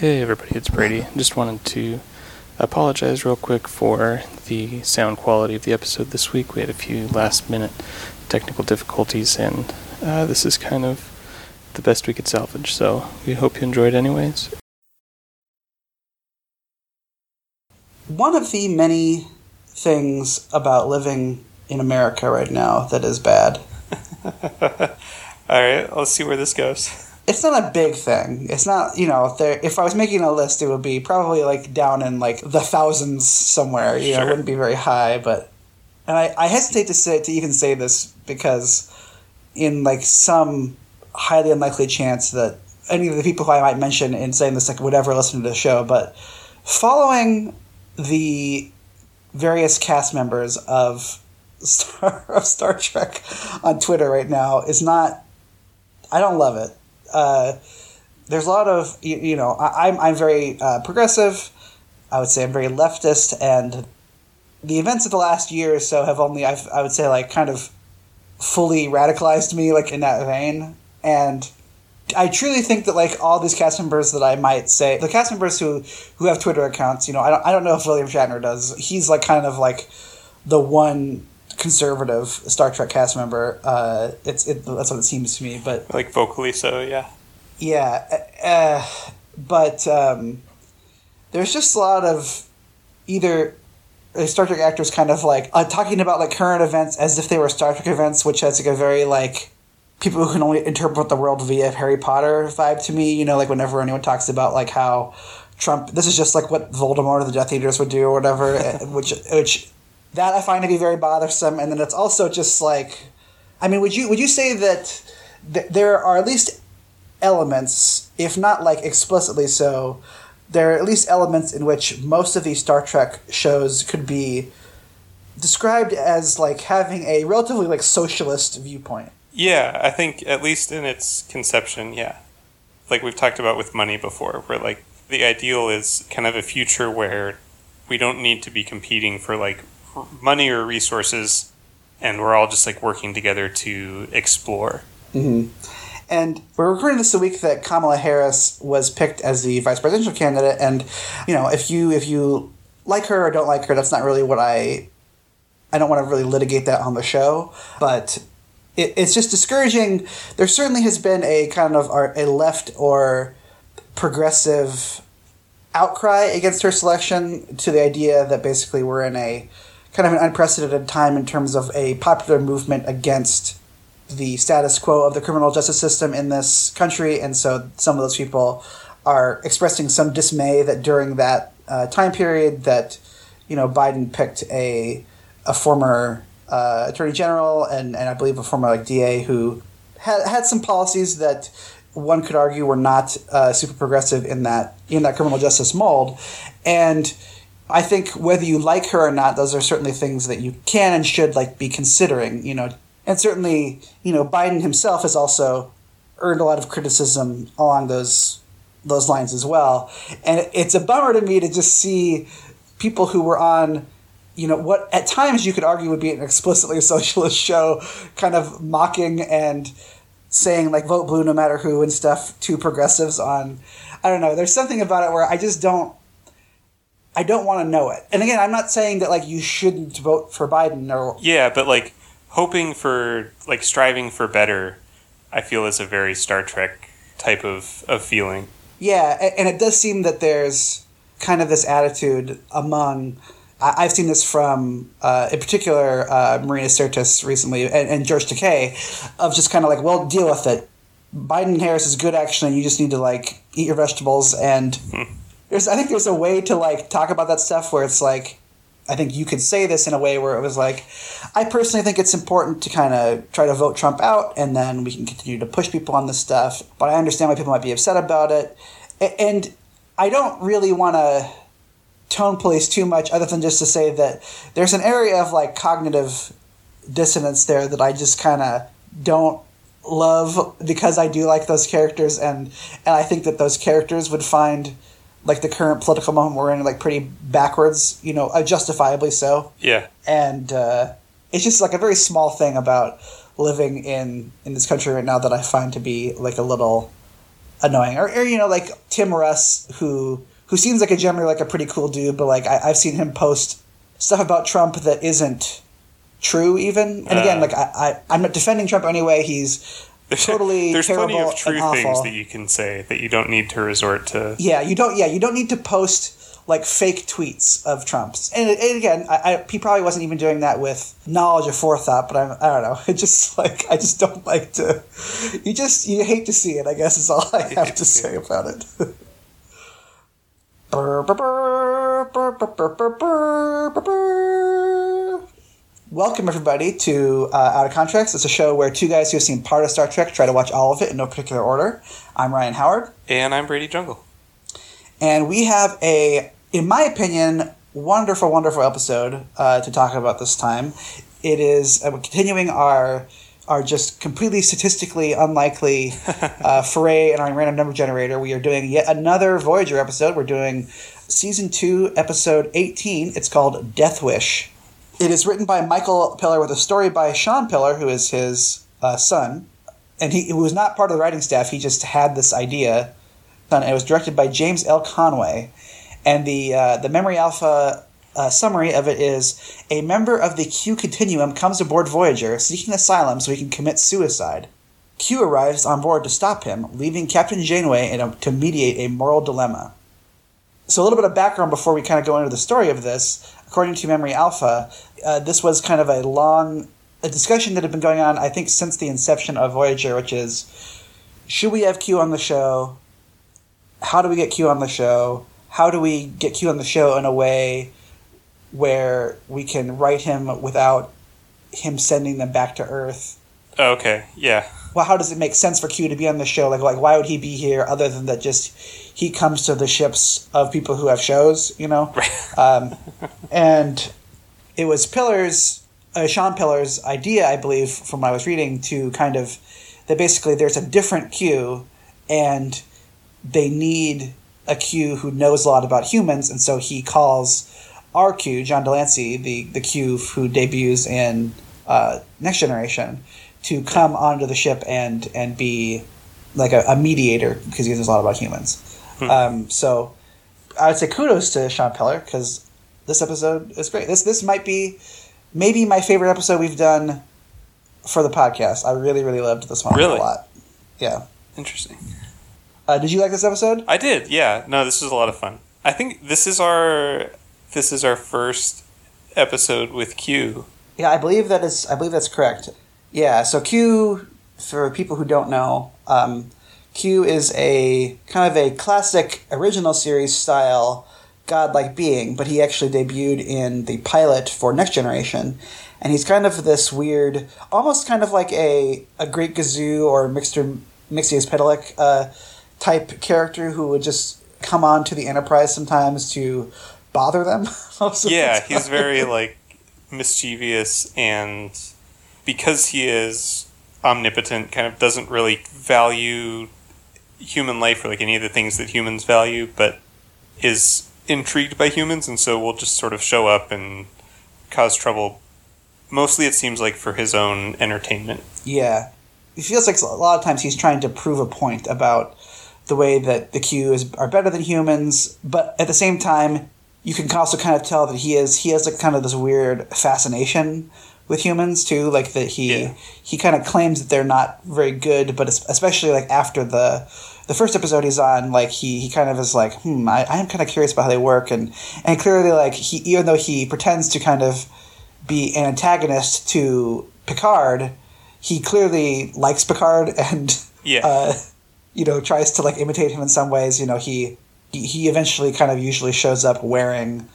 Hey everybody, it's Brady. Just wanted to apologize real quick for the sound quality of the episode this week. We had a few last minute technical difficulties, and uh, this is kind of the best we could salvage, so we hope you enjoyed anyways. One of the many things about living in America right now that is bad. All right, let's see where this goes it's not a big thing. It's not, you know, if, if I was making a list, it would be probably like down in like the thousands somewhere. You sure. know, it wouldn't be very high, but and I, I hesitate to say to even say this because in like some highly unlikely chance that any of the people who I might mention in saying this like would ever listen to the show, but following the various cast members of Star of Star Trek on Twitter right now is not I don't love it uh, there's a lot of you, you know I, am I'm, I'm very uh, progressive. I would say I'm very leftist, and the events of the last year or so have only I've, I would say like kind of fully radicalized me like in that vein, and I truly think that like all these cast members that I might say the cast members who who have Twitter accounts, you know, I don't I don't know if William Shatner does. He's like kind of like the one conservative Star Trek cast member. Uh, it's it, that's what it seems to me. But like vocally, so yeah. Yeah, uh, but um, there's just a lot of either Star Trek actors kind of like uh, talking about like current events as if they were Star Trek events, which has like a very like people who can only interpret the world via Harry Potter vibe to me. You know, like whenever anyone talks about like how Trump, this is just like what Voldemort or the Death Eaters would do or whatever, which which that I find to be very bothersome. And then it's also just like, I mean, would you would you say that th- there are at least elements, if not like explicitly so, there are at least elements in which most of these Star Trek shows could be described as like having a relatively like socialist viewpoint. Yeah, I think at least in its conception, yeah. Like we've talked about with money before, where like the ideal is kind of a future where we don't need to be competing for like money or resources, and we're all just like working together to explore. Mm-hmm. And we're recording this the week that Kamala Harris was picked as the vice presidential candidate. And you know, if you if you like her or don't like her, that's not really what I. I don't want to really litigate that on the show, but it, it's just discouraging. There certainly has been a kind of a left or progressive outcry against her selection to the idea that basically we're in a kind of an unprecedented time in terms of a popular movement against the status quo of the criminal justice system in this country, and so some of those people are expressing some dismay that during that uh, time period that you know Biden picked a a former uh, attorney general and, and I believe a former like DA who had had some policies that one could argue were not uh, super progressive in that in that criminal justice mold, and I think whether you like her or not, those are certainly things that you can and should like be considering. You know, and certainly you know Biden himself has also earned a lot of criticism along those those lines as well. And it's a bummer to me to just see people who were on you know what at times you could argue would be an explicitly socialist show kind of mocking and saying like vote blue no matter who and stuff to progressives on i don't know there's something about it where i just don't I don't want to know it. And again, I'm not saying that like you shouldn't vote for Biden or yeah, but like hoping for like striving for better, I feel is a very Star Trek type of of feeling. Yeah, and it does seem that there's kind of this attitude among. I've seen this from, uh, in particular, uh, Marina Sirtis recently and, and George Takei, of just kind of like, well, deal with it. Biden Harris is good action, and you just need to like eat your vegetables and hmm there's I think there's a way to like talk about that stuff where it's like I think you could say this in a way where it was like I personally think it's important to kind of try to vote Trump out and then we can continue to push people on this stuff but I understand why people might be upset about it. And I don't really want to tone police too much other than just to say that there's an area of like cognitive dissonance there that I just kind of don't love because I do like those characters and and I think that those characters would find like the current political moment we're in, like pretty backwards, you know, uh, justifiably so. Yeah. And uh, it's just like a very small thing about living in in this country right now that I find to be like a little annoying. Or, or you know, like Tim Russ, who who seems like a generally like a pretty cool dude, but like I, I've seen him post stuff about Trump that isn't true even. And again, Uh. like I, I I'm not defending Trump anyway. He's totally There's terrible plenty of true things that you can say that you don't need to resort to. Yeah, you don't. Yeah, you don't need to post like fake tweets of Trump's. And, and again, I, I, he probably wasn't even doing that with knowledge or forethought. But I'm, I don't know. It just like I just don't like to. You just you hate to see it. I guess is all I have to say about it. Brr, brr, brr, Welcome everybody to uh, Out of Context. It's a show where two guys who have seen part of Star Trek try to watch all of it in no particular order. I'm Ryan Howard. And I'm Brady Jungle. And we have a, in my opinion, wonderful, wonderful episode uh, to talk about this time. It is uh, we're continuing our our just completely statistically unlikely uh, foray in our random number generator. We are doing yet another Voyager episode. We're doing season two, episode eighteen. It's called Death Wish. It is written by Michael Piller with a story by Shawn Piller, who is his uh, son, and he, he was not part of the writing staff. He just had this idea and it was directed by James L. Conway. And the uh, the Memory Alpha uh, summary of it is: a member of the Q Continuum comes aboard Voyager, seeking asylum so he can commit suicide. Q arrives on board to stop him, leaving Captain Janeway a, to mediate a moral dilemma. So a little bit of background before we kind of go into the story of this. According to Memory Alpha, uh, this was kind of a long a discussion that had been going on, I think, since the inception of Voyager, which is should we have Q on the show? how do we get Q on the show? How do we get Q on the show in a way where we can write him without him sending them back to Earth? Okay, yeah. Well, how does it make sense for Q to be on the show? Like, like why would he be here other than that? Just he comes to the ships of people who have shows, you know. Right. Um, and it was Piller's, uh, Shawn Piller's idea, I believe, from what I was reading, to kind of that basically there's a different Q, and they need a Q who knows a lot about humans, and so he calls our Q, John de Lancie, the the Q who debuts in uh, Next Generation, to come onto the ship and and be like a, a mediator because he knows a lot about humans. Um, so I would say kudos to Shawn Piller because this episode is great. This this might be maybe my favorite episode we've done for the podcast. I really really loved this one Really? a lot. Yeah. Interesting. Uh, did you like this episode? I did, yeah. No, this was a lot of fun. I think this is our this is our first episode with Q. Yeah, I believe that is. I believe that's correct. Yeah. So Q, for people who don't know, um, Q is a kind of a classic original series style godlike being, but he actually debuted in the pilot for Next Generation, and he's kind of this weird, almost kind of like a a Great Gazoo or Mixter Mixius Pedalic uh, type character who would just come on to the Enterprise sometimes to bother them. Yeah, he's very like mischievous and because he is omnipotent kind of doesn't really value human life or like any of the things that humans value, but is intrigued by humans and so will just sort of show up and cause trouble. Mostly it seems like for his own entertainment. Yeah. It feels like a lot of times he's trying to prove a point about the way that the Q is are better than humans, but at the same time, you can also kind of tell that he is he has like kind of this weird fascination with humans too, like that he Yeah. he kind of claims that they're not very good, but especially like after the the first episode he's on, like he he kind of is like, hmm, I, I am kind of curious about how they work, and and clearly like he even though he pretends to kind of be an antagonist to Picard, he clearly likes Picard and Yeah. uh, you know tries to like imitate him in some ways. You know he he, he eventually kind of usually shows up wearing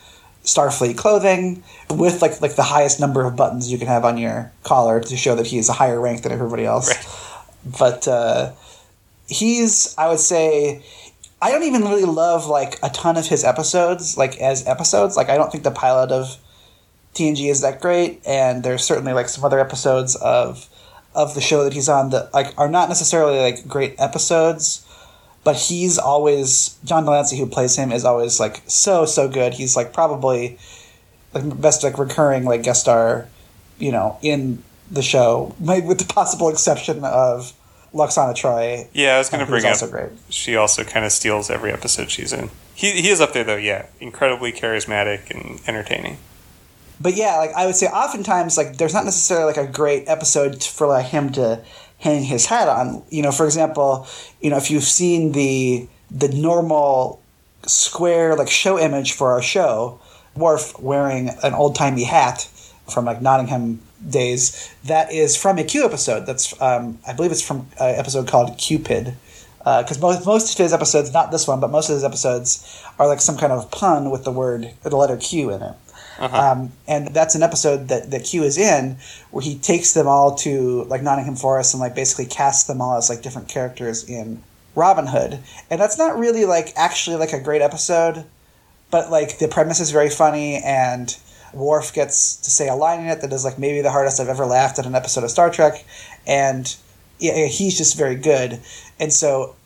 Starfleet clothing with like like the highest number of buttons you can have on your collar to show that he is a higher rank than everybody else. Right. But uh, he's I would say I don't even really love like a ton of his episodes like as episodes. Like I don't think the pilot of TNG is that great, and there's certainly like some other episodes of of the show that he's on that like are not necessarily like great episodes, but he's always John de Lancie who plays him is always like so so good. He's like probably like best like recurring like guest star, you know, in the show, maybe with the possible exception of Lwaxana Troi. Yeah, I was going to uh, who's bring up. also great. She also kind of steals every episode she's in. He he is up there though. Yeah, incredibly charismatic and entertaining. but yeah, like I would say, oftentimes like there's not necessarily like a great episode for like him to hang his hat on. You know, for example, you know if you've seen the the normal square like show image for our show, Worf wearing an old timey hat from like Nottingham days. That is from a Q episode. That's um, I believe it's from an episode called Qpid. Because most most of his episodes, not this one, but most of his episodes are like some kind of pun with the word, the letter Q in it. Um, and that's an episode that, that Q is in where he takes them all to like Nottingham Forest and like basically casts them all as like different characters in Robin Hood. And that's not really like actually like a great episode, but like the premise is very funny and Worf gets to say a line in it that is like maybe the hardest I've ever laughed at an episode of Star Trek, and yeah, he's just very good. And so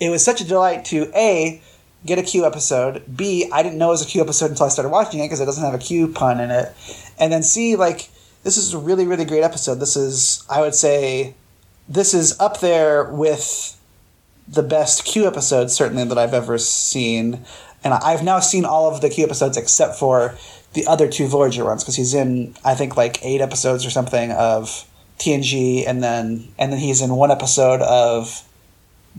it was such a delight to a get a Q episode. B I didn't know it was a Q episode until I started watching it because it doesn't have a Q pun in it. And then C like this is a really really great episode. This is I would say this is up there with the best Q episodes certainly that I've ever seen. And I've now seen all of the Q episodes except for the other two Voyager ones because he's in I think like eight episodes or something of TNG and then and then he's in one episode of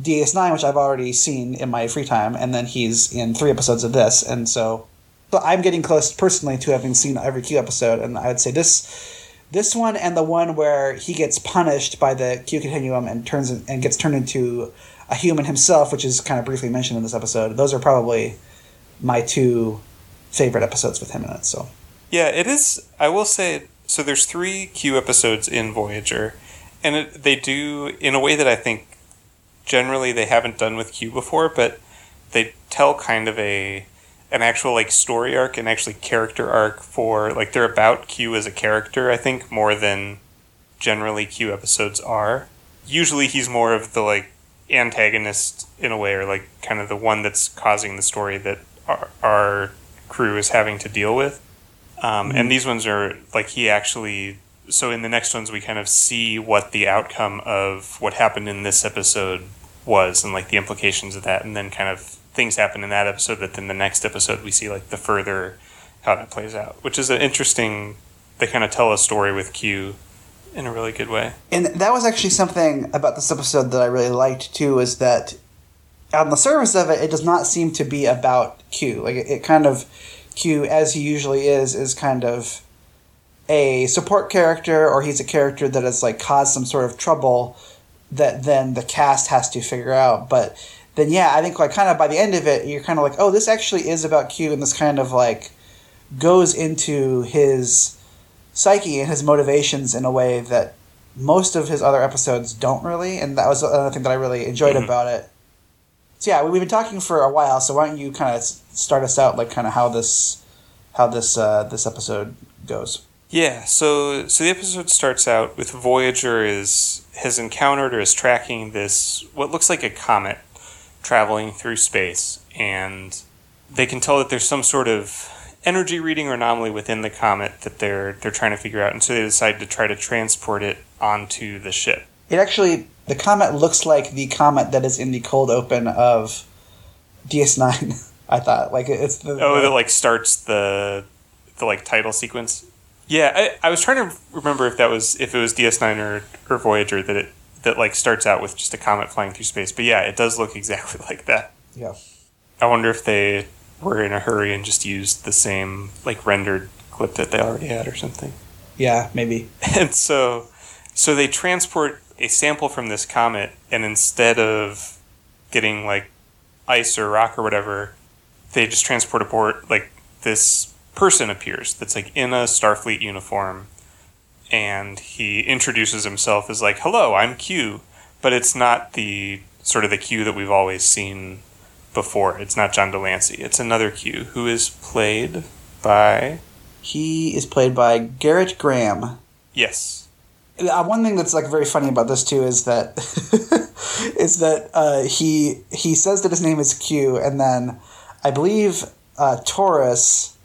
DS9 which I've already seen in my free time and then he's in three episodes of this and so so I'm getting close personally to having seen every Q episode and I would say this this one and the one where he gets punished by the Q continuum and turns and gets turned into a human himself, which is kind of briefly mentioned in this episode. Those are probably my two favorite episodes with him in it. So Yeah, it is. I will say so. There's three Q episodes in Voyager, and it, they do in a way that I think generally they haven't done with Q before, but they tell kind of a an actual like story arc and actually character arc for like they're about Q as a character. I think more than generally Q episodes are. Usually he's more of the like antagonist in a way, or like kind of the one that's causing the story that our, our crew is having to deal with. Um, And these ones are like he actually. So in the next ones, we kind of see what the outcome of what happened in this episode was, and like the implications of that, and then kind of things happen in that episode that then the next episode we see like the further how that plays out, which is an interesting. They kind of tell a story with Q in a really good way. and that was actually something about this episode that I really liked too. Is that on the surface of it, it does not seem to be about Q. Like it, it kind of Q, as he usually is, is kind of a support character, or he's a character that has like caused some sort of trouble that then the cast has to figure out. But then, yeah, I think like kind of by the end of it, you're kind of like, oh, this actually is about Q, and this kind of like goes into his psyche and his motivations in a way that most of his other episodes don't really, and that was another thing that I really enjoyed Mhm. about it. So yeah, we've been talking for a while, so why don't you kind of start us out, like kind of how this how this uh, this episode goes? Yeah, so so the episode starts out with Voyager is has encountered or is tracking this what looks like a comet traveling through space, and they can tell that there's some sort of energy reading or anomaly within the comet that they're they're trying to figure out, and so they decide to try to transport it onto the ship. It actually the comet looks like the comet that is in the cold open of DS9. I thought like it's the Oh, that like starts the the like title sequence. Yeah, I, I was trying to remember if that was if it was DS9 or, or Voyager that it that like starts out with just a comet flying through space. But yeah, it does look exactly like that. yeah. I wonder if they were in a hurry and just used the same like rendered clip that they already had or something. Yeah, maybe. And so so they transport a sample from this comet and instead of getting like ice or rock or whatever, they just transport aboard like this person appears that's like in a Starfleet uniform and he introduces himself as like, "Hello, I'm Q." But it's not the sort of the Q that we've always seen before. It's not John de Lancie. It's another Q who is played by He is played by Gerrit Graham. yes. Uh, one thing that's like very funny about this too is that is that uh, he he says that his name is Q, and then I believe uh, Torres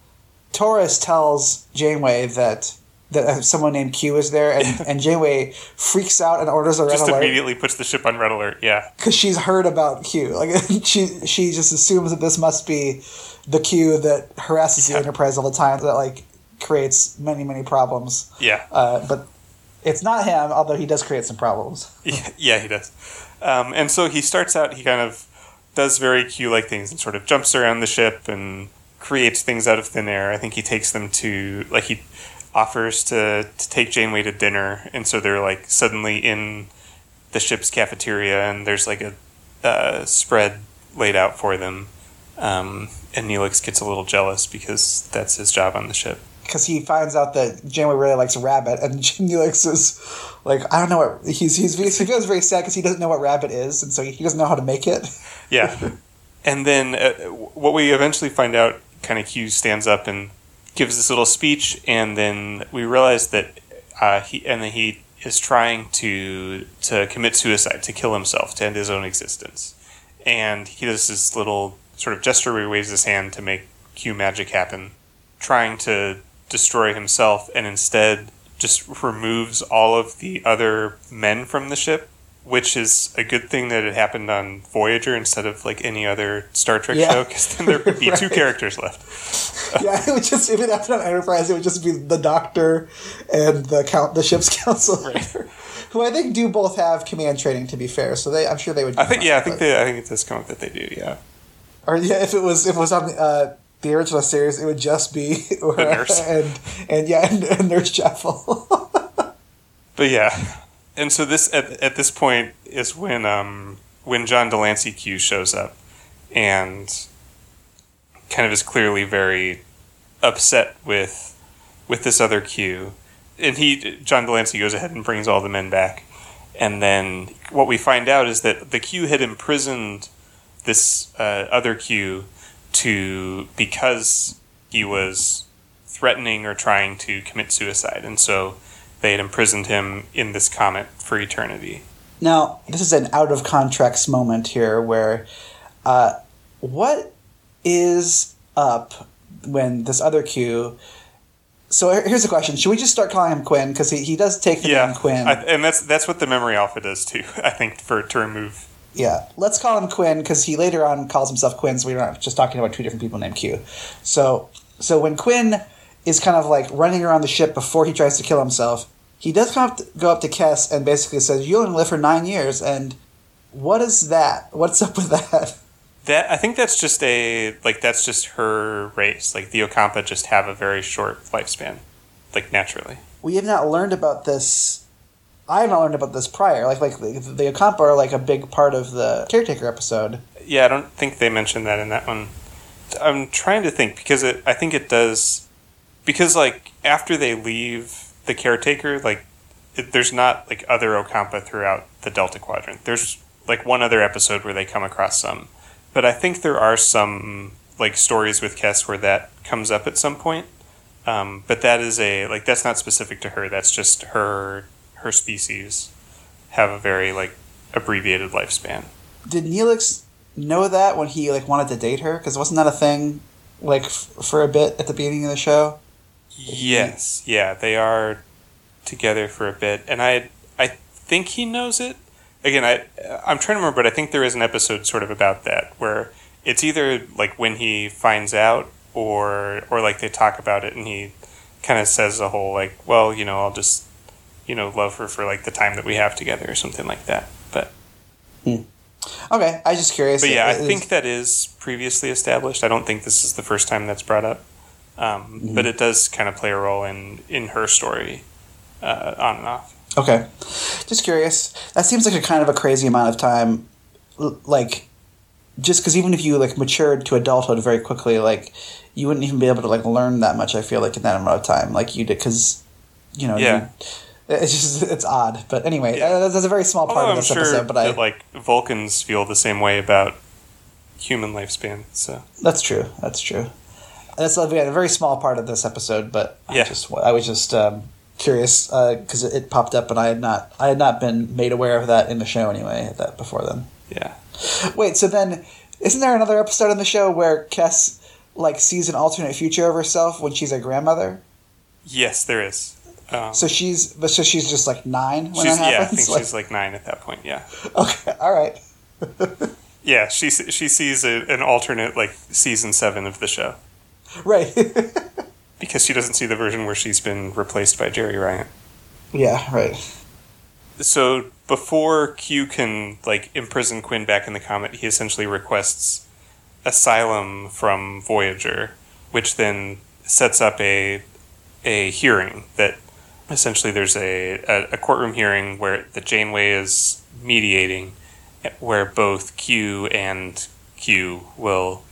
Torres tells Janeway that that uh, someone named Q is there, and, and Janeway freaks out and orders a red Just alert immediately puts the ship on red alert. Yeah. because she's heard about Q. Like she she just assumes that this must be the Q that harasses the Enterprise all the time, that like creates many many problems. Yeah. Uh, but it's not him, although he does create some problems. Yeah, yeah, he does. Um, and so he starts out, he kind of does very Q like things and sort of jumps around the ship and creates things out of thin air. I think he takes them to, like, he offers to, to take Janeway to dinner. And so they're, like, suddenly in the ship's cafeteria and there's, like, a uh, spread laid out for them. Um, and Neelix gets a little jealous because that's his job on the ship. because he finds out that Janeway really likes a rabbit, and Neelix is like, I don't know what he's he's he feels very sad because he doesn't know what rabbit is, and so he doesn't know how to make it. Yeah. and then uh, what we eventually find out kind of Q stands up and gives this little speech, and then we realize that uh, he and then he is trying to to commit suicide, to kill himself, to end his own existence. And he does this little sort of gesture where he waves his hand to make Q magic happen, trying to destroy himself, and instead just removes all of the other men from the ship which is a good thing that it happened on Voyager instead of like any other Star Trek Yeah. show, because then there would be two characters left. yeah, it would just if it happened on Enterprise, it would just be the Doctor and the count the ship's counselor, who I think do both have command training. To be fair, so they I'm sure they would. I think, yeah, I think they, I think it does come up that they do, yeah. or yeah, if it was if it was on uh, the original series, it would just be The nurse. and and yeah, and, and Nurse Jaffel. But yeah, and so this at, at this point is when um when John de Lancie Q shows up, and kind of is clearly very upset with with this other Q, and he John de Lancie goes ahead and brings all the men back, and then what we find out is that the Q had imprisoned this uh, other Q to because he was threatening or trying to commit suicide, and so they had imprisoned him in this comet for eternity. Now, this is an out of context moment here where uh, what is up when this other Q. So here's the question: Should we just start calling him Quinn because he, he does take the Yeah, name Quinn? I, and that's that's what the memory alpha does too. I think for to remove. yeah, let's call him Quinn because he later on calls himself Quinn. So we're not just talking about two different people named Q. So so when Quinn is kind of like running around the ship before he tries to kill himself, he does come up to, go up to Kes and basically says, "You only live for nine years." And what is that? What's up with that? That I think that's just a like that's just her race. Like the Ocampa just have a very short lifespan, like naturally. we have not learned about this. I have not learned about this prior. Like like the, the Ocampa are like a big part of the caretaker episode. Yeah, I don't think they mentioned that in that one. I'm trying to think because it. I think it does because like after they leave the caretaker, like it, there's not like other Ocampa throughout the Delta Quadrant. There's like one other episode where they come across some, but I think there are some like stories with Kes where that comes up at some point. Um, but that is a like that's not specific to her. That's just her her species have a very like abbreviated lifespan. Did Neelix know that when he like wanted to date her? Because wasn't that a thing like f- for a bit at the beginning of the show? Yes, yeah, they are together for a bit, and I I think he knows it. Again, I I'm trying to remember, but I think there is an episode sort of about that where it's either like when he finds out, or or like they talk about it, and he kind of says a whole like, well, you know, I'll just you know love her for like the time that we have together, or something like that. But hmm. Okay, I was just curious. but yeah, I It- it- think that is previously established. I don't think this is the first time that's brought up, um, but it does kind of play a role in in her story, uh, on and off. Okay, just curious. That seems like a kind of a crazy amount of time. L- Like, just because even if you like matured to adulthood very quickly, like you wouldn't even be able to like learn that much. I feel like in that amount of time, like you did, because you know, Yeah. you- it's just it's odd. But anyway, Yeah. uh, that's a very small part Although of I'm this sure episode. But I that like Vulcans feel the same way about human lifespan. So That's true. That's true. That's again a very small part of this episode, but I Yeah. just I was just um, curious because it, it popped up and I had not I had not been made aware of that in the show anyway. That before then. yeah, Wait, so then isn't there another episode in the show where Kes like sees an alternate future of herself when she's a grandmother? yes, there is. Um, So she's, but so she's just like nine when she's, that yeah, I happens. think she's like nine at that point. Yeah, okay, all right, yeah. She she sees a, an alternate like season seven of the show right. because she doesn't see the version where she's been replaced by Jeri Ryan. yeah, right. So before Q can like imprison Quinn back in the comet, he essentially requests asylum from Voyager, which then sets up a a hearing that essentially there's a, a, a courtroom hearing where the Janeway is mediating, where both Q and Q will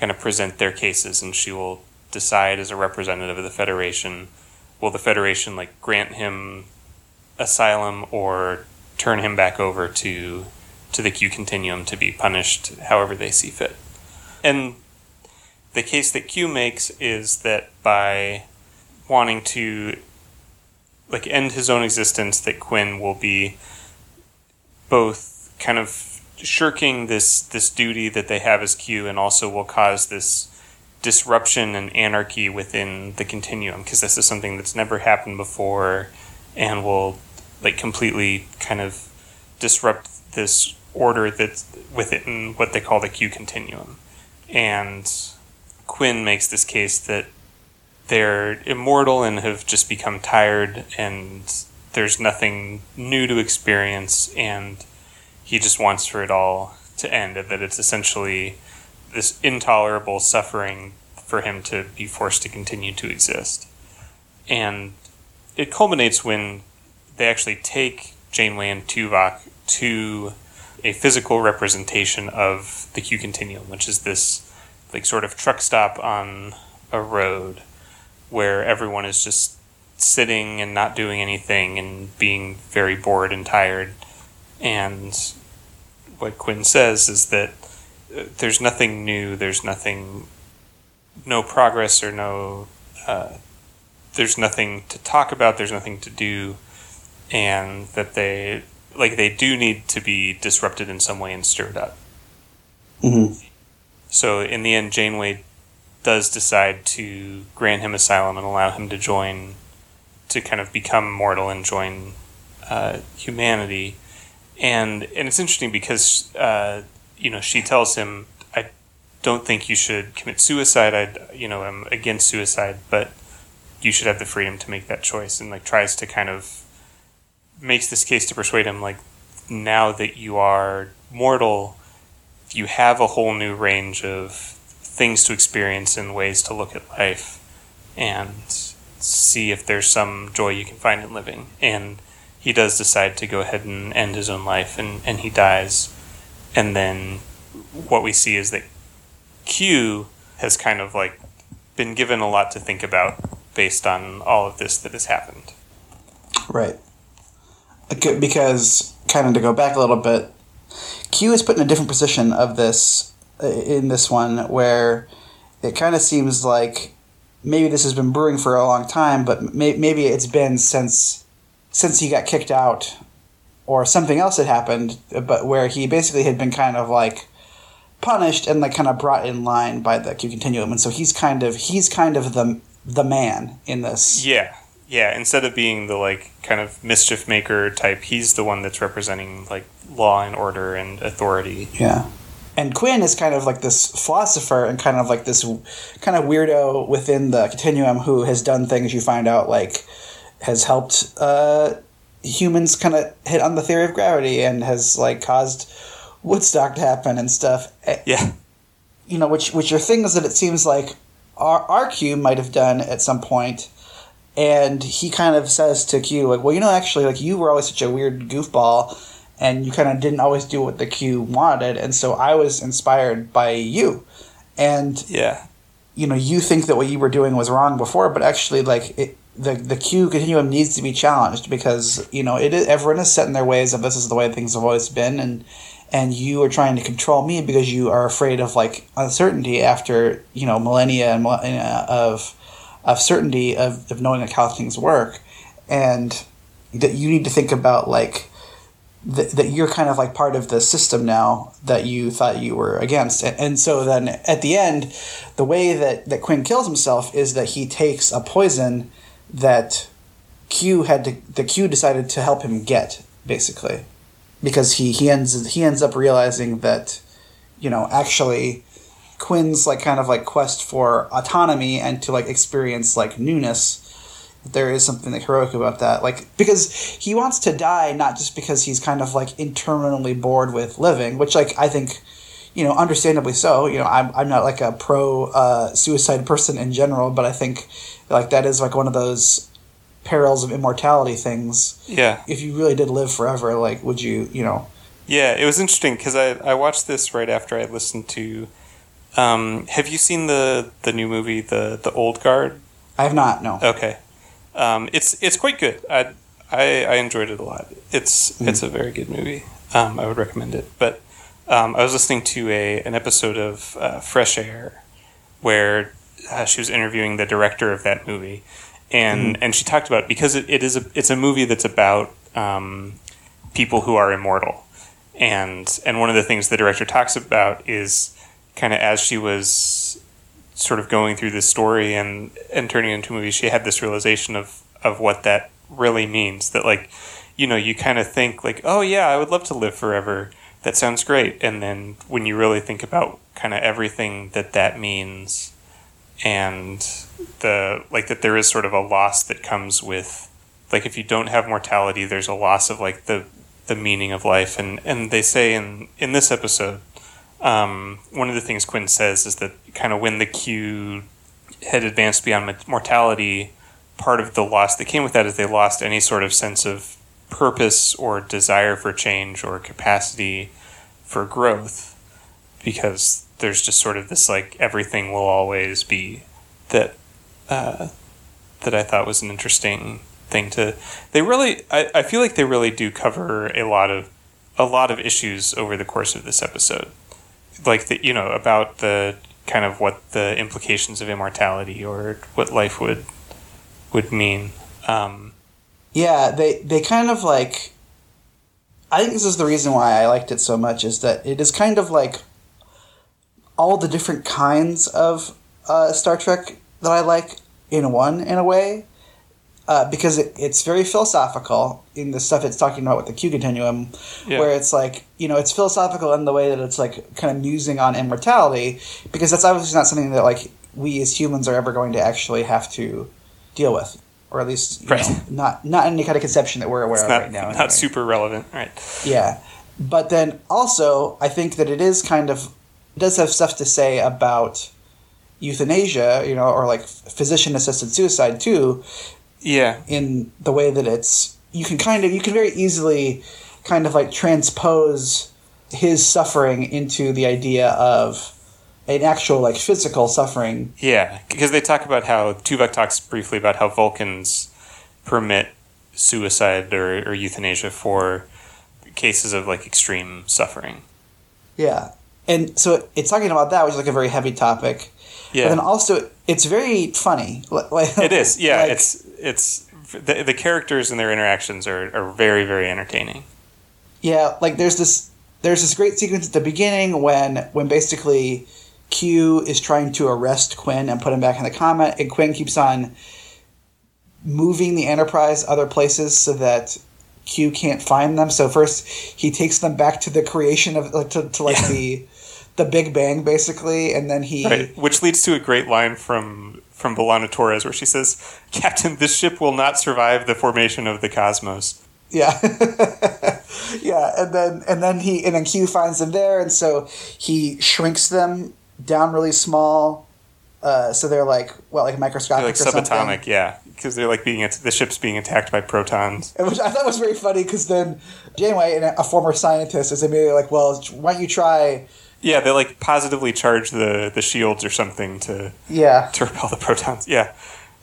kind of present their cases, and she will decide as a representative of the Federation. Will the Federation like grant him asylum or turn him back over to to the Q continuum to be punished however they see fit. And the case that Q makes is that by wanting to like end his own existence that Quinn will be both kind of shirking this this duty that they have as Q and also will cause this disruption and anarchy within the continuum because this is something that's never happened before and will like completely kind of disrupt this order that's within what they call the Q continuum. And Quinn makes this case that they're immortal and have just become tired and there's nothing new to experience and he just wants for it all to end and that it's essentially this intolerable suffering for him to be forced to continue to exist. And it culminates when they actually take Janeway and Tuvok to a physical representation of the Q continuum, which is this like sort of truck stop on a road where everyone is just sitting and not doing anything and being very bored and tired. And what Quinn says is that uh, there's nothing new, there's nothing, no progress or no, uh, there's nothing to talk about, there's nothing to do, and that they, like, they do need to be disrupted in some way and stirred up. hmm So in the end, Janeway does decide to grant him asylum and allow him to join, to kind of become mortal and join uh, humanity. And and it's interesting because uh, you know she tells him, "I don't think you should commit suicide. I you know I'm against suicide, but you should have the freedom to make that choice." And like tries to kind of makes this case to persuade him like now that you are mortal you have a whole new range of things to experience and ways to look at life and see if there's some joy you can find in living. And he does decide to go ahead and end his own life and, and he dies. And then what we see is that Q has kind of like been given a lot to think about based on all of this that has happened. Right. Because, kind of to go back a little bit, Q is put in a different position of this, uh, in this one, where it kind of seems like maybe this has been brewing for a long time, but may- maybe it's been since since he got kicked out, or something else had happened, but where he basically had been kind of like punished and like kind of brought in line by the Q continuum, and so he's kind of he's kind of the the man in this. Yeah. Yeah, instead of being the like kind of mischief maker type, he's the one that's representing like law and order and authority. Yeah. And Quinn is kind of like this philosopher and kind of like this kind of weirdo within the continuum who has done things you find out like has helped uh, humans kind of hit on the theory of gravity and has like caused Woodstock to happen and stuff. Eh, Yeah. You know, which which are things that it seems like our, our Q might have done at some point. And he kind of says to Q, like, well, you know, actually, like, you were always such a weird goofball, and you kind of didn't always do what the Q wanted, and so I was inspired by you. And, Yeah. you know, you think that what you were doing was wrong before, but actually, like, it, the, the Q continuum needs to be challenged because, you know, it is, everyone is set in their ways of this is the way things have always been, and and you are trying to control me because you are afraid of like uncertainty after you know millennia and millennia of of certainty of, of knowing like how things work. And that you need to think about like th- that you're kind of like part of the system now that you thought you were against. And, and so then at the end the way that, that quinn kills himself is that he takes a poison that Q had to the Q decided to help him get basically. Because he he ends he ends up realizing that you know actually Quinn's like kind of like quest for autonomy and to like experience like newness there is something like heroic about that. Like because he wants to die not just because he's kind of like internally bored with living which like I think you know understandably so. You know I'm, I'm not like a pro uh, suicide person in general but I think like that is like one of those perils of immortality things Yeah. if you really did live forever like would you you know Yeah, it was interesting because I, I watched this right after I listened to. Um, have you seen the the new movie the the Old Guard? I have not no Okay, um, it's it's quite good. I, I I enjoyed it a lot. It's it's a very good movie. Um, I would recommend it. But um, I was listening to a an episode of uh, Fresh Air where uh, she was interviewing the director of that movie, and and she talked about because it, it is a it's a movie that's about um, people who are immortal, and and one of the things the director talks about is kind of as she was sort of going through this story and and turning it into a movie, she had this realization of of what that really means. That like, you know, you kind of think like, oh yeah, I would love to live forever. That sounds great. And then when you really think about kind of everything that that means, and the like that there is sort of a loss that comes with like if you don't have mortality, there's a loss of like the the meaning of life. And and they say in in this episode um, one of the things Quinn says is that kind of when the Q had advanced beyond mortality, part of the loss that came with that is they lost any sort of sense of purpose or desire for change or capacity for growth because there's just sort of this like everything will always be that uh, that I thought was an interesting thing to they really I, I feel like they really do cover a lot of a lot of issues over the course of this episode like the you know about the kind of what the implications of immortality or what life would would mean um, Yeah, they they kind of like. I think this is the reason why I liked it so much is that it is kind of like all the different kinds of uh, Star Trek that I like in one in a way, uh, because it, it's very philosophical in the stuff it's talking about with the Q continuum, Yeah. where it's like you know it's philosophical in the way that it's like kind of musing on immortality, because that's obviously not something that like we as humans are ever going to actually have to deal with, or at least Right. know, not not any kind of conception that we're aware it's of not right now. not anyway. super relevant right Yeah, but then also I think that it is kind of does have stuff to say about euthanasia, you know, or like physician assisted suicide too, yeah in the way that it's you can kind of you can very easily kind of like transpose his suffering into the idea of an actual like physical suffering. yeah because they talk about how Tuvok talks briefly about how Vulcans permit suicide or, or euthanasia for cases of like extreme suffering Yeah. And so it's talking about that, which is like a very heavy topic. yeah But then also, it's very funny. Like, it is yeah like- it's it's the, the characters and their interactions are, are very very entertaining Yeah, like there's this there's this great sequence at the beginning when when basically Q is trying to arrest Quinn and put him back in the comet, and Quinn keeps on moving the Enterprise other places so that Q can't find them. So first he takes them back to the creation of like to, to like Yeah. the the Big Bang basically, and then he Right, which leads to a great line from from B'Elanna Torres where she says, "Captain, this ship will not survive the formation of the cosmos." Yeah. yeah, and then and then he and then Q finds them there and so he shrinks them down really small. Uh, so they're like well, like microscopic They're like or something. subatomic, yeah, because they're like being the ship's being attacked by protons. And Which I thought was very funny because then Janeway, a former scientist, is immediately like, "Well, why don't you try?" Yeah, they like positively charge the the shields or something to Yeah, to repel the protons. Yeah,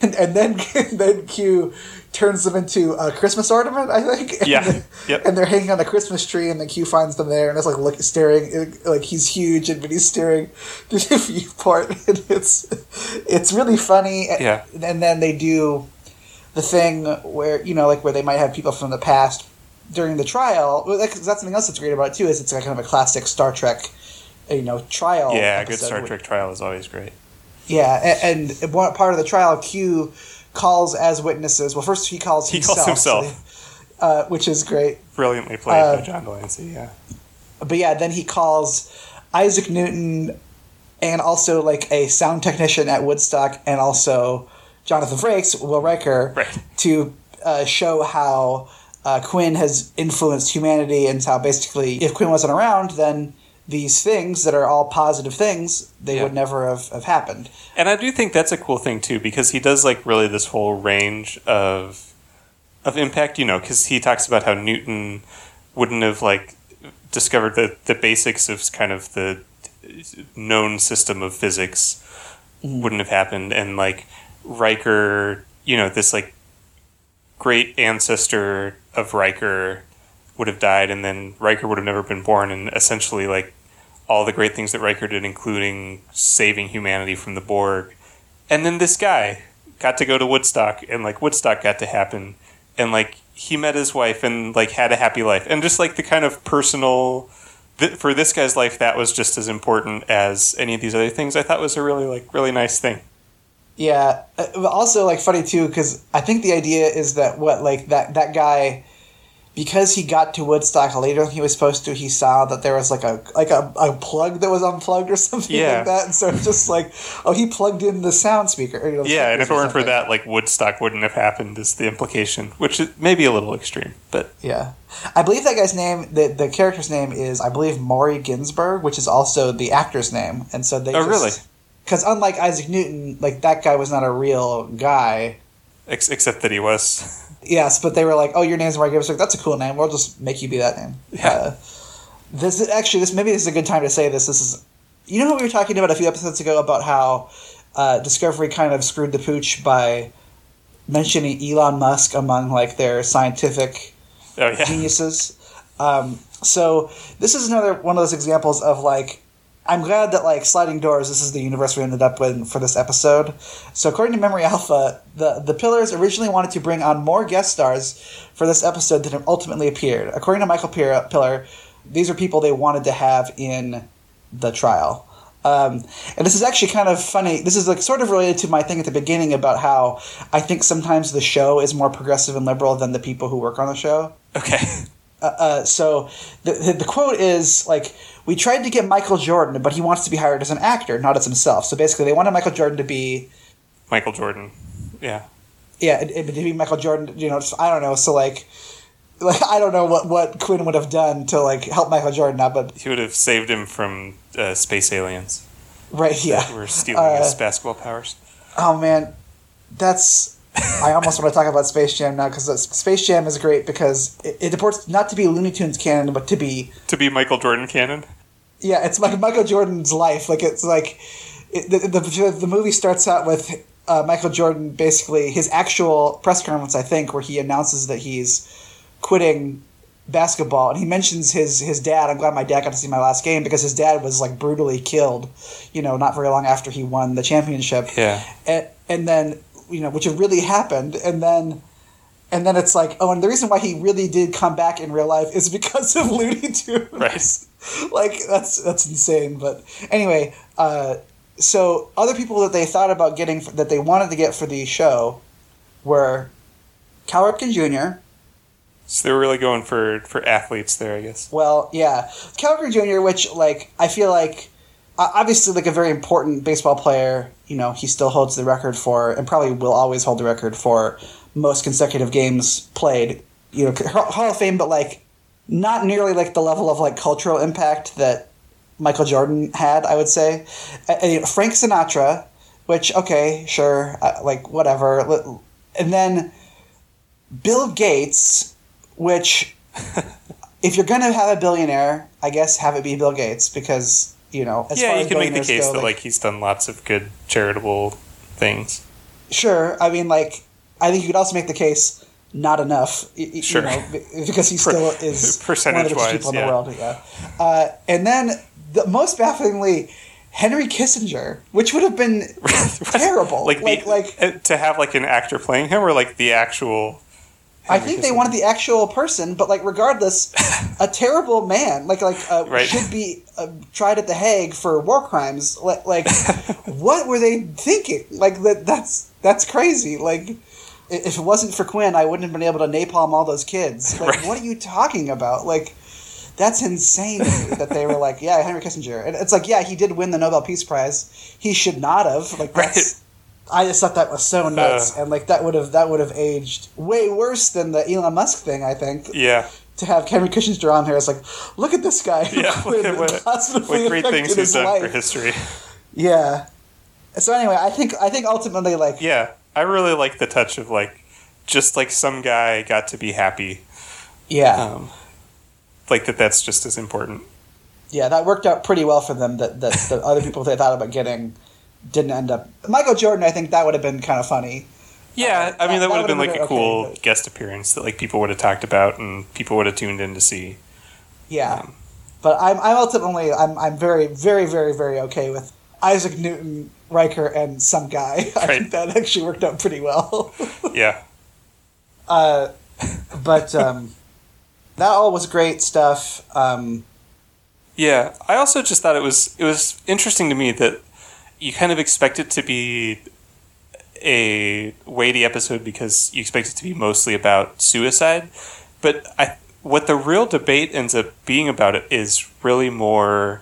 and, and then then Q turns them into a Christmas ornament, I think. And Yeah. then- Yep. And they're hanging on the Christmas tree, and then Q finds them there, and it's like look staring, like he's huge, and but he's staring through the viewport, and it's it's really funny. Yeah. And then they do the thing where you know, like where they might have people from the past during the trial. That's something else that's great about it too. Is it's like kind of a classic Star Trek, you know, trial. yeah, a good Star Trek trial is always great. yeah, a- and, one part of the trial, Q calls as witnesses. Well, first he calls He himself, calls himself. so they- uh, which is great. Brilliantly played Uh, by John de Lancie. Yeah. But yeah, then he calls Isaac Newton and also like a sound technician at Woodstock and also Jonathan Frakes, Will Riker, Right. to uh, show how uh, Quinn has influenced humanity and how basically if Quinn wasn't around, then these things that are all positive things, they Yeah. would never have, have happened. And I do think that's a cool thing too, because he does like really this whole range of of impact. You know, because he talks about how Newton wouldn't have like discovered the the basics of kind of the known system of physics mm-hmm. wouldn't have happened, and like Riker, you know, this like great ancestor of Riker would have died, and then Riker would have never been born, and essentially like all the great things that Riker did, including saving humanity from the Borg. And then this guy got to go to Woodstock, and like Woodstock got to happen, and like he met his wife and like had a happy life, and just like the kind of personal. For this guy's life, that was just as important as any of these other things. I thought was a really like really nice thing. Yeah, uh, also like funny too because I think the idea is that what like that that guy because he got to Woodstock later than he was supposed to, he saw that there was like a like a, a plug that was unplugged or something Yeah. like that, and so it's just like oh he plugged in the sound speaker. you know, Yeah, and if it weren't for that, like Woodstock wouldn't have happened. Is the implication, which is maybe a little extreme, but yeah, I believe that guy's name the the character's name is I believe Maury Ginsberg, which is also the actor's name, and so they Oh, just, really? Because unlike Isaac Newton, like that guy was not a real guy. ex- except that he was. Yes, but they were like, "Oh, your name's Mark Gibbs." Like, that's a cool name. We'll just make you be that name. Yeah. Uh, this is, actually this maybe this is a good time to say this. This is, you know, we were talking about a few episodes ago about how uh, Discovery kind of screwed the pooch by mentioning Elon Musk among like their scientific Oh yeah, geniuses. Um, so this is another one of those examples of like I'm glad that like sliding doors. This is the universe we ended up with for this episode. So according to Memory Alpha, the the Pillers originally wanted to bring on more guest stars for this episode than ultimately appeared. According to Michael Piller, these are people they wanted to have in the trial. Um, and this is actually kind of funny. This is like sort of related to my thing at the beginning about how I think sometimes the show is more progressive and liberal than the people who work on the show. okay. Uh, so the, the the quote is like we tried to get Michael Jordan, but he wants to be hired as an actor, not as himself. So basically, they wanted Michael Jordan to be Michael Jordan. Yeah. yeah, it, it, to be Michael Jordan. You know, just- I don't know. So like. Like I don't know what, what Quinn would have done to like help Michael Jordan out, but He would have saved him from uh, space aliens right, yeah. were stealing Uh, his basketball powers. Oh man, that's. I almost want to talk about Space Jam now because Space Jam is great because it, it not to be Looney Tunes canon, but to be To be Michael Jordan canon. Yeah, it's like Michael Jordan's life. Like it's like it, the, the the movie starts out with uh, Michael Jordan basically his actual press conference, I think, where he announces that he's quitting basketball, and he mentions his his dad. I'm glad my dad got to see my last game because his dad was like brutally killed, you know, not very long after he won the championship. Yeah. and, and then you know, which had really happened, and then. And then it's like, oh, and the reason why he really did come back in real life is because of Looney Tunes Right. like that's that's insane but anyway uh, so other people that they thought about getting that they wanted to get for the show were Cal Ripken Jr. So they were really going for for athletes there, I guess. Well, yeah, Cal Ripken Jr. Which like I feel like obviously like a very important baseball player. You know, he still holds the record for and probably will always hold the record for most consecutive games played. You know, Hall of Fame, but like not nearly like the level of like cultural impact that Michael Jordan had. I would say Uh, Frank Sinatra, which okay, sure, uh, like whatever, and then Bill Gates, which if you're gonna have a billionaire, I guess have it be Bill Gates because you know. As far yeah, you as can make the case go, that like he's done lots of good charitable things. Sure. I mean, like, I think you could also make the case not enough. Sure. You know, because he Per- still is one of the percentage-wise, people in yeah. the world. Yeah. Uh, and then, the most bafflingly, Henry Kissinger, which would have been terrible. like like, the, like, uh, to have like an actor playing him, or like the actual I think they wanted the actual person, but like regardless, a terrible man, like like uh, Right. should be uh, tried at the Hague for war crimes. Like, like what were they thinking? Like that that's that's crazy. Like if it wasn't for Quinn, I wouldn't have been able to napalm all those kids. Like Right. what are you talking about? Like that's insane that they were like, yeah, Henry Kissinger. And it's like, yeah, he did win the Nobel Peace Prize. He should not have. Like that's. Right. I just thought that was so nuts, Uh. and like that would have that would have aged way worse than the Elon Musk thing. I think Yeah. to have Henry Kissinger on here, it's like, look at this guy Yeah. quit Look what, what great things he's done for history. Yeah. So anyway, I think I think ultimately, like, Yeah. I really like the touch of like just like some guy got to be happy. yeah, Um, like that that's just as important. yeah, that worked out pretty well for them. That that the other people they thought about getting didn't end up. Michael Jordan, I think that would have been kind of funny. Yeah, Uh, I mean that- that, would have been would've like been a cool okay, but- guest appearance that like people would have talked about and people would have tuned in to see. Yeah, Um, but I'm I'm ultimately I'm I'm very very very very okay with Isaac Newton, Riker, and some guy. I Right. think that actually worked out pretty well. Yeah. uh, but um, that all was great stuff. Um, Yeah, I also just thought it was it was interesting to me that you kind of expect it to be a weighty episode because you expect it to be mostly about suicide, but I what the real debate ends up being about it is really more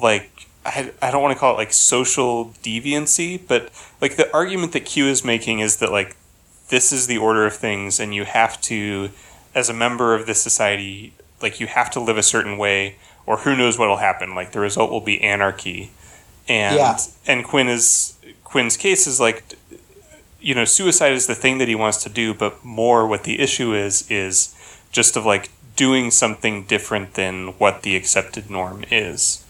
like I, I don't want to call it like social deviancy, but like the argument that Q is making is that like this is the order of things and you have to as a member of this society like you have to live a certain way or who knows what'll happen. Like the result will be anarchy. And Yeah. and Quinn is Quinn's case is like you know suicide is the thing that he wants to do but more what the issue is is just of like doing something different than what the accepted norm is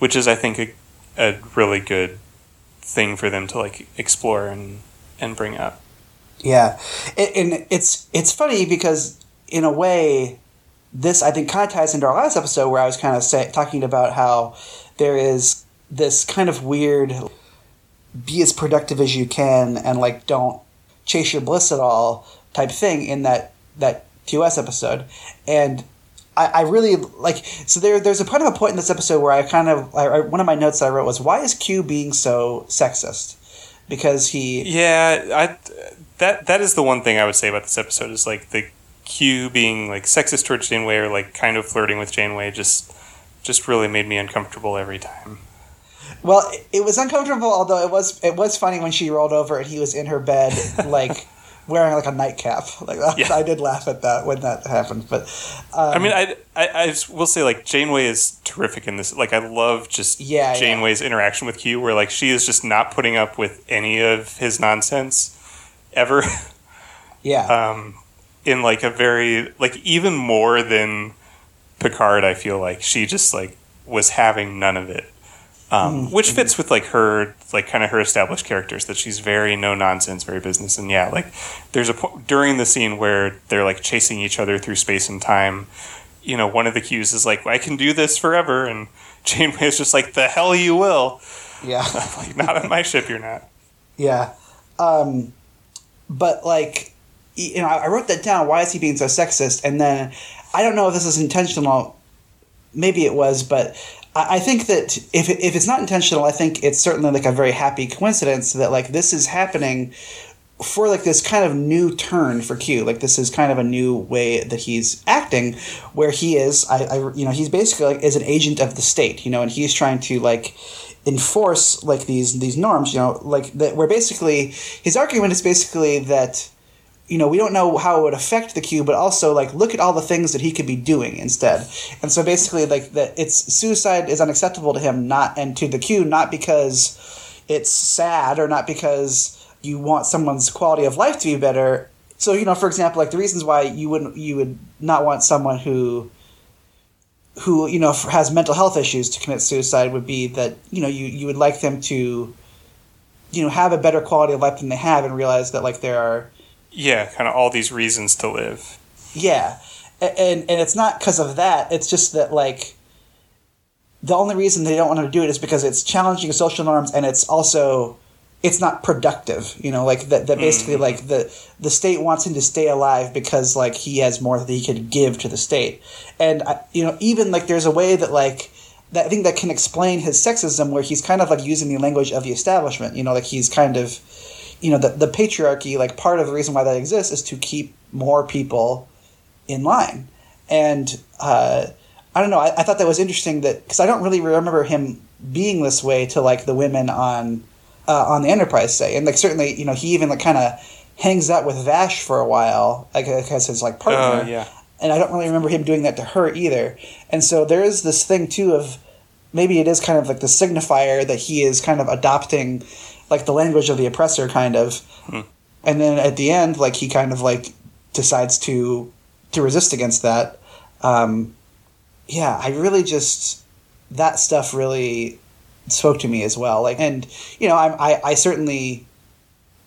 which is I think a, a really good thing for them to like explore and and bring up Yeah, and, it's it's funny because in a way, this I think kind of ties into our last episode where I was kind of say, talking about how there is this kind of weird be as productive as you can and like don't chase your bliss at all type thing in that that TOS episode and. I, I really like so there. There's a part of a point in this episode where I kind of I, I, one of my notes that I wrote was why is Q being so sexist? Because he Yeah, I that that is the one thing I would say about this episode is like the Q being like sexist towards Janeway or like kind of flirting with Janeway just just really made me uncomfortable every time. Well, it, it was uncomfortable, although it was it was funny when she rolled over and he was in her bed, like wearing like a nightcap. Like Yeah. I did laugh at that when that happened. But um, I mean, I, I I will say like Janeway is terrific in this. Like I love just Yeah, yeah. Janeway's interaction with Q, where like she is just not putting up with any of his nonsense ever. yeah, um, in like a very like even more than Picard. I feel like she just like was having none of it, um, Mm. which fits with like her like kind of her established characters that she's very no nonsense, very business. And yeah, like there's a point during the scene where they're like chasing each other through space and time. You know, one of the Qs is like, "I can do this forever," and Janeway is just like, "The hell you will!" yeah, like, not on my ship, you're not. yeah. Um, but like, you know, I I wrote that down. Why is he being so sexist? And then I don't know if this is intentional. Maybe it was, but I think that if if it's not intentional, I think it's certainly like a very happy coincidence that like this is happening for like this kind of new turn for Q. Like this is kind of a new way that he's acting, where he is, I, I you know, he's basically like is an agent of the state, you know, and he's trying to like enforce like these these norms, you know, like that. Where basically his argument is basically that you know, we don't know how it would affect the Q, but also like look at all the things that he could be doing instead. And so basically, like that, it's suicide is unacceptable to him, not and to the Q, not because it's sad or not because you want someone's quality of life to be better. So you know, for example, like the reasons why you wouldn't you would not want someone who who you know has mental health issues to commit suicide would be that you know you you would like them to you know have a better quality of life than they have and realize that like there are Yeah, kind of all these reasons to live. yeah, and and it's not because of that. It's just that like the only reason they don't want to do it is because it's challenging social norms and it's also it's not productive. You know, like that. That basically Mm. like the the state wants him to stay alive because like he has more that he could give to the state, and I, you know even like there's a way that like. That I think that can explain his sexism, where he's kind of like using the language of the establishment. You know, like he's kind of, you know, the the patriarchy. Like part of the reason why that exists is to keep more people in line. And uh, I don't know. I, I thought that was interesting that because I don't really remember him being this way to like the women on uh, on the Enterprise, say, and like certainly you know he even like kind of hangs out with Vash for a while, like as his like partner. Oh, yeah. And I don't really remember him doing that to her either. And so there is this thing too of maybe it is kind of like the signifier that he is kind of adopting like the language of the oppressor kind of. And then at the end like he kind of like decides to to resist against that. Um yeah i really just that stuff really spoke to me as well. Like and you know I'm, i i certainly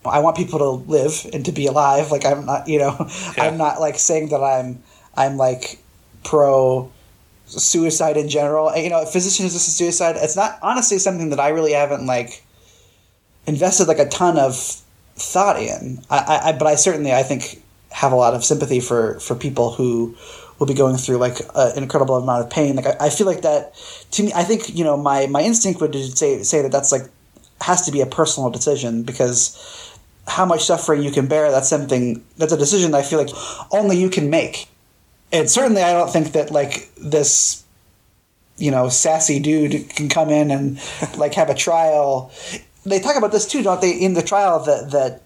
i want people to live and to be alive. Like i'm not you know Yeah. i'm not like saying that i'm i'm like pro suicide in general. And, you know physician assisted suicide it's not honestly something that i really haven't like invested like a ton of thought in. I, I, but I certainly I think have a lot of sympathy for for people who will be going through like a, an incredible amount of pain. Like I, I feel like that to me. I think you know my my instinct would say say that that's like has to be a personal decision because how much suffering you can bear that's something that's a decision that I feel like only you can make. And certainly I don't think that like this you know sassy dude can come in and like have a trial they talk about this too don't they in the trial that that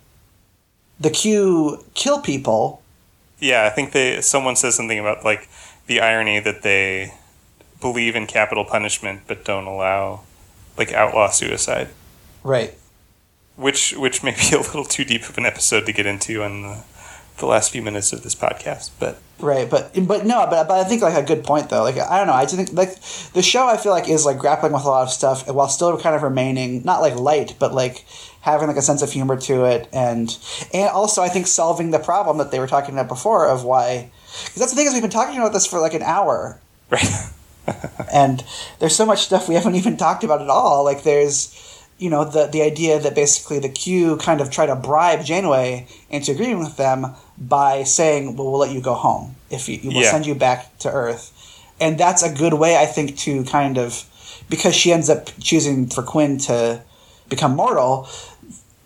the q kill people? Yeah, I think they someone says something about like the irony that they believe in capital punishment but don't allow like outlaw suicide, right. Which which may be a little too deep of an episode to get into in the, the last few minutes of this podcast. But right but but no but, but i think like a good point though like i don't know i just think like the show i feel like is like grappling with a lot of stuff while still kind of remaining not like light but like having like a sense of humor to it and and also i think solving the problem that they were talking about before of why because that's the thing is we've been talking about this for like an hour right, and there's so much stuff we haven't even talked about at all. Like there's, you know, the the idea that basically the Q kind of try to bribe Janeway into agreeing with them by saying, "Well, we'll let you go home if you we'll Yeah. send you back to Earth," and that's a good way, I think, to kind of because she ends up choosing for Quinn to become mortal.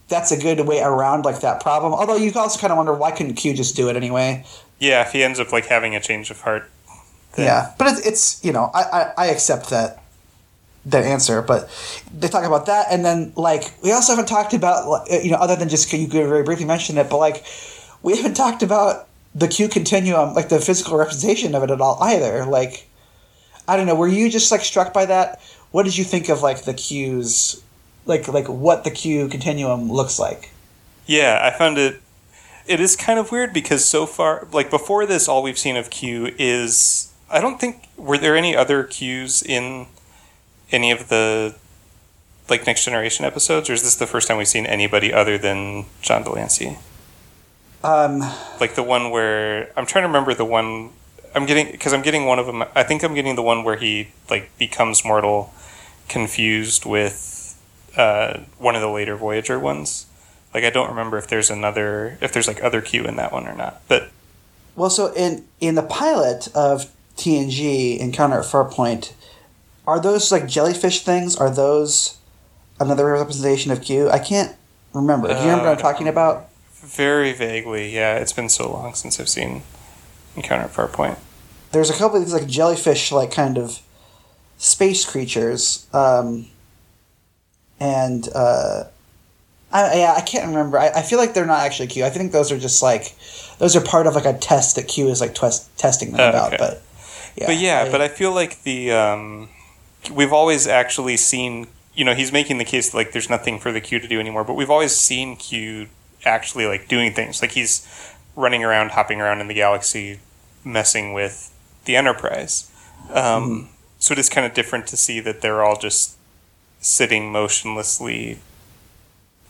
That's a good way around like that problem. Although you also kind of wonder why couldn't Q just do it anyway? yeah, if he ends up like having a change of heart, then- Yeah, but it's, it's you know I, I, I accept that that answer, but they talk about that, and then like we also haven't talked about you know other than just you could very briefly mention it, but like we haven't talked about the Q continuum, like the physical representation of it at all either. Like I don't know, were you just like struck by that? What did you think of like the Q's, like like what the Q continuum looks like? Yeah, I found it. It is kind of weird because so far, like before this, all we've seen of Q is. I don't think were there any other Qs in any of the like next generation episodes, or is this the first time we've seen anybody other than John de Lancie? Um, Like the one where I'm trying to remember the one I'm getting because I'm getting one of them. I think I'm getting the one where he like becomes mortal, confused with uh, one of the later Voyager ones. Like I don't remember if there's another if there's like other Q in that one or not. But Well, so in in the pilot of TNG Encounter at Farpoint, are those like jellyfish things? Are those another representation of Q? I can't remember. Do you remember what I'm talking about? Very vaguely, yeah, it's been so long since I've seen Encounter at Farpoint. There's a couple of these like jellyfish, like kind of space creatures, um, and uh, I, yeah, I can't remember. I, I feel like they're not actually Q. I think those are just like those are part of like a test that Q is like twest, testing them Oh, about. okay. But yeah, but yeah, I- but I feel like the um, we've always actually seen. You know, he's making the case that, like there's nothing for the Q to do anymore. But we've always seen Q actually like doing things. Like he's running around, hopping around in the galaxy, messing with the Enterprise. Um, So it is kind of different to see that they're all just sitting motionlessly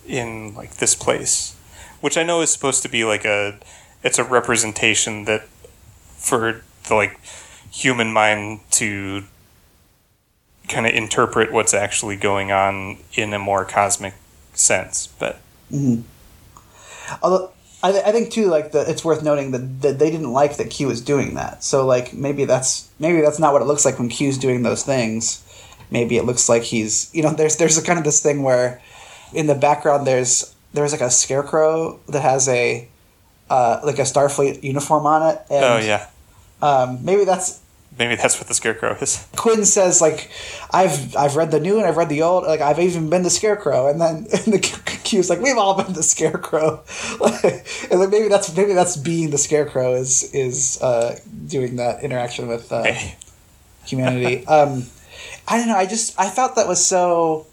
in like this place, which I know is supposed to be like a it's a representation that for the like human mind to kind of interpret what's actually going on in a more cosmic sense. But Although I, th- I think too, like the, it's worth noting that, that they didn't like that Q was doing that. So like maybe that's maybe that's not what it looks like when Q's doing those things. Maybe it looks like he's you know there's there's a kind of this thing where in the background there's there's like a scarecrow that has a uh, like a Starfleet uniform on it. And, oh yeah, Um, maybe that's maybe that's what the scarecrow is. Quinn says like, "I've I've read the new and I've read the old. Like I've even been the Scarecrow." And then and the Q's like, "We've all been the Scarecrow." and like maybe that's maybe that's being the Scarecrow is is uh, doing that interaction with uh, Hey. humanity. um, I don't know. I just I felt that was so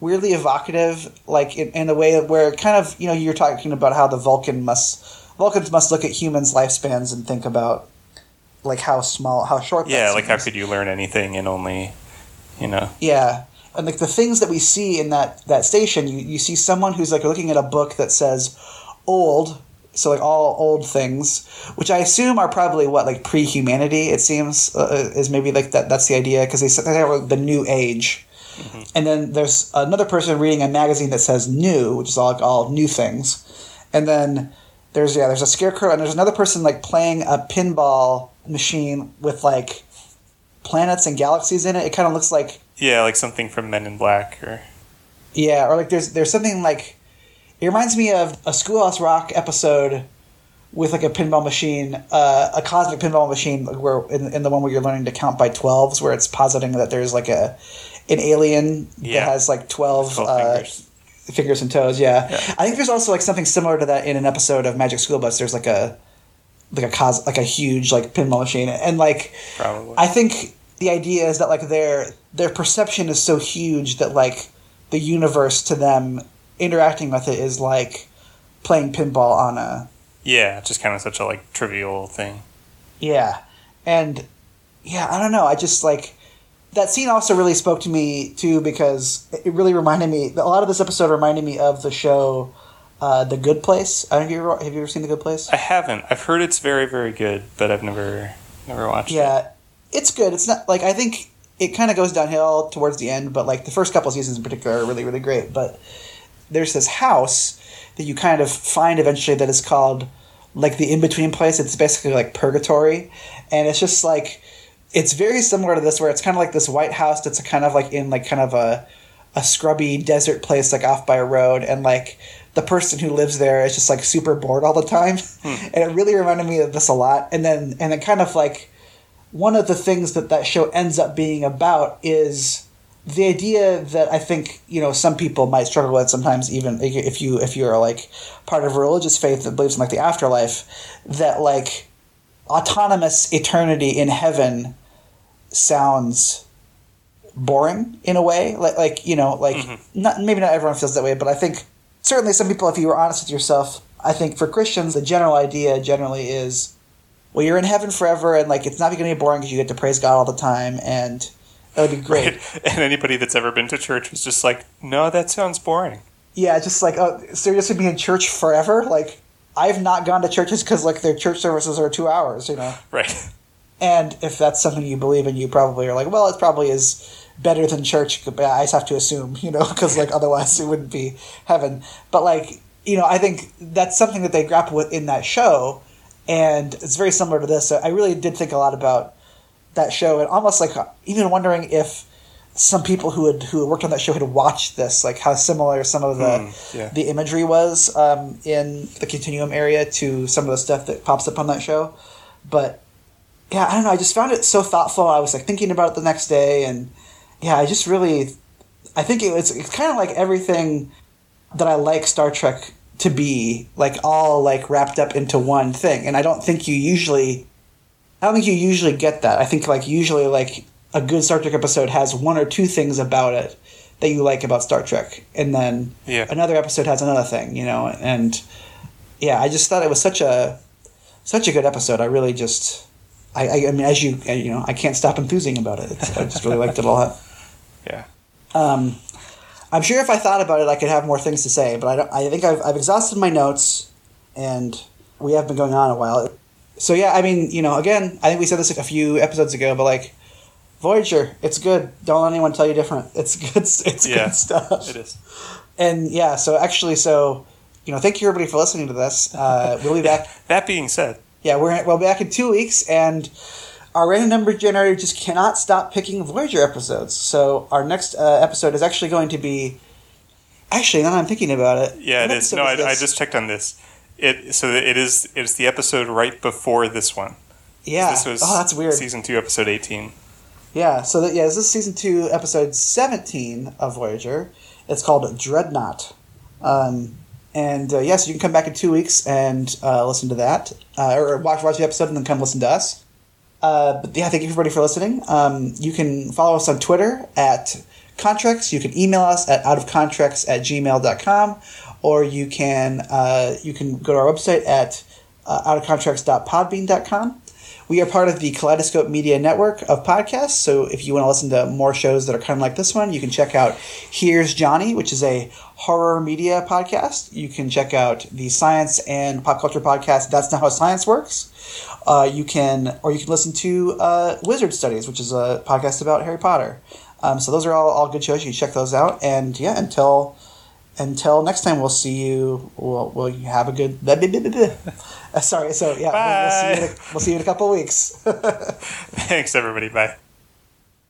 weirdly evocative, like in, in a way where kind of you know you're talking about how the Vulcan must Vulcans must look at humans' lifespans and think about like how small, how short. that Yeah, like how could you learn anything in only, you know? Yeah. And like the things that we see in that that station, you, you see someone who's like looking at a book that says old, so like all old things, which I assume are probably what like pre-humanity. It seems uh, is maybe like that. That's the idea because they said they have the new age. And then there's another person reading a magazine that says new, which is all like all new things. And then there's yeah, there's a scarecrow and there's another person like playing a pinball machine with like planets and galaxies in it. It kind of looks like Yeah, like something from Men in Black or yeah, or like there's there's something like it reminds me of a Schoolhouse Rock episode with like a pinball machine, uh, a cosmic pinball machine, where in, in the one where you're learning to count by twelves, where it's positing that there's like a an alien Yeah. that has like twelve, 12 uh, fingers. fingers and toes. Yeah. Yeah. I think there's also like something similar to that in an episode of Magic School Bus. There's like a like a cos like a huge like pinball machine, and like probably. I think the idea is that like their their perception is so huge that like the universe to them interacting with it is like playing pinball on a yeah, just kind of such a like trivial thing. yeah and yeah i don't know i just like that scene also really spoke to me too because it really reminded me a lot of this episode reminded me of the show uh, the good place i don't if you ever, have you ever seen the good place I haven't. I've heard it's very very good, but I've never never watched it. Yeah, it's good. It's not like I think it kind of goes downhill towards the end, but like the first couple seasons in particular are really really great. But there's this house that you kind of find eventually that is called like the in between place. It's basically like purgatory, and it's just like it's very similar to this where it's kind of like this white house that's kind of like in like kind of a a scrubby desert place like off by a road and like the person who lives there is just like super bored all the time. Hmm. And it really reminded me of this a lot. And then and then kind of like one of the things that that show ends up being about is the idea that I think you know some people might struggle with sometimes even if you if you're like part of a religious faith that believes in like the afterlife that like autonomous eternity in heaven sounds boring in a way. Like like you know like mm-hmm. not maybe not everyone feels that way but I think certainly some people if you were honest with yourself I think for Christians the general idea generally is well you're in heaven forever and like it's not going to be boring because you get to praise God all the time and that would be great Right? And anybody that's ever been to church was just like, no, that sounds boring. Yeah, just like, oh, gonna be in church forever? Like, I've not gone to churches because like their church services are two hours, you know. Right. And if that's something you believe in, you probably are like, well, it probably is better than church. But I just have to assume, you know, because like otherwise it wouldn't be heaven. But like, you know, I think that's something that they grapple with in that show, and it's very similar to this. So I really did think a lot about that show, and almost like even wondering if some people who had who had worked on that show had watched this, like how similar some of the Hmm, yeah. the imagery was um, in the continuum area to some of the stuff that pops up on that show. But yeah, I don't know. I just found it so thoughtful. I was like thinking about it the next day, and yeah, I just really, I think it was it's kind of like everything that I like Star Trek to be, like all like wrapped up into one thing. And I don't think you usually, I don't think you usually get that. I think like usually like a good Star Trek episode has one or two things about it that you like about Star Trek, and then Yeah. another episode has another thing, you know. And yeah, I just thought it was such a such a good episode. I really just. I, I, I mean, as you you know, I can't stop enthusing about it. It's, I just really liked it a lot. Yeah. Um, I'm sure if I thought about it, I could have more things to say, but I, don't, I think I've, I've exhausted my notes, and we have been going on a while. So yeah, I mean, you know, again, I think we said this a few episodes ago, but like, Voyager, it's good. Don't let anyone tell you different. It's good. It's Yeah. good stuff. It is. and yeah, so actually, so you know, thank you everybody for listening to this. Uh, we'll be back. That being said, Yeah, we're we'll be back in two weeks, and our random number generator just cannot stop picking Voyager episodes. So our next uh, episode is actually going to be. Actually, now I'm thinking about it. yeah, it is. No, I, I just checked on this. It so it is. It's the episode right before this one. yeah. This was oh, that's weird. Season two, episode eighteen. Yeah, so that, yeah, this is season two, episode seventeen of Voyager. It's called Dreadnought, um, and uh, yes, you can come back in two weeks and uh, listen to that, uh, or watch watch the episode and then come listen to us. Uh, but yeah, thank you everybody for listening. Um, you can follow us on Twitter at Contracts. You can email us at outofcontext at gmail.com, or you can uh, you can go to our website at uh, outofcontext.podbean.com. We are part of the Kaleidoscope Media Network of podcasts. So if you want to listen to more shows that are kind of like this one, you can check out Here's Johnny, which is a horror media podcast. You can check out the science and pop culture podcast. That's not how science works. Uh, you can, or you can listen to uh, Wizard Studies, which is a podcast about Harry Potter. Um, so those are all, all good shows. You check those out. And yeah, until until next time, we'll see you. We'll, we'll have a good. Uh, sorry. So yeah, we'll, we'll see you. In a, we'll see you in a couple of weeks. Thanks, everybody. Bye.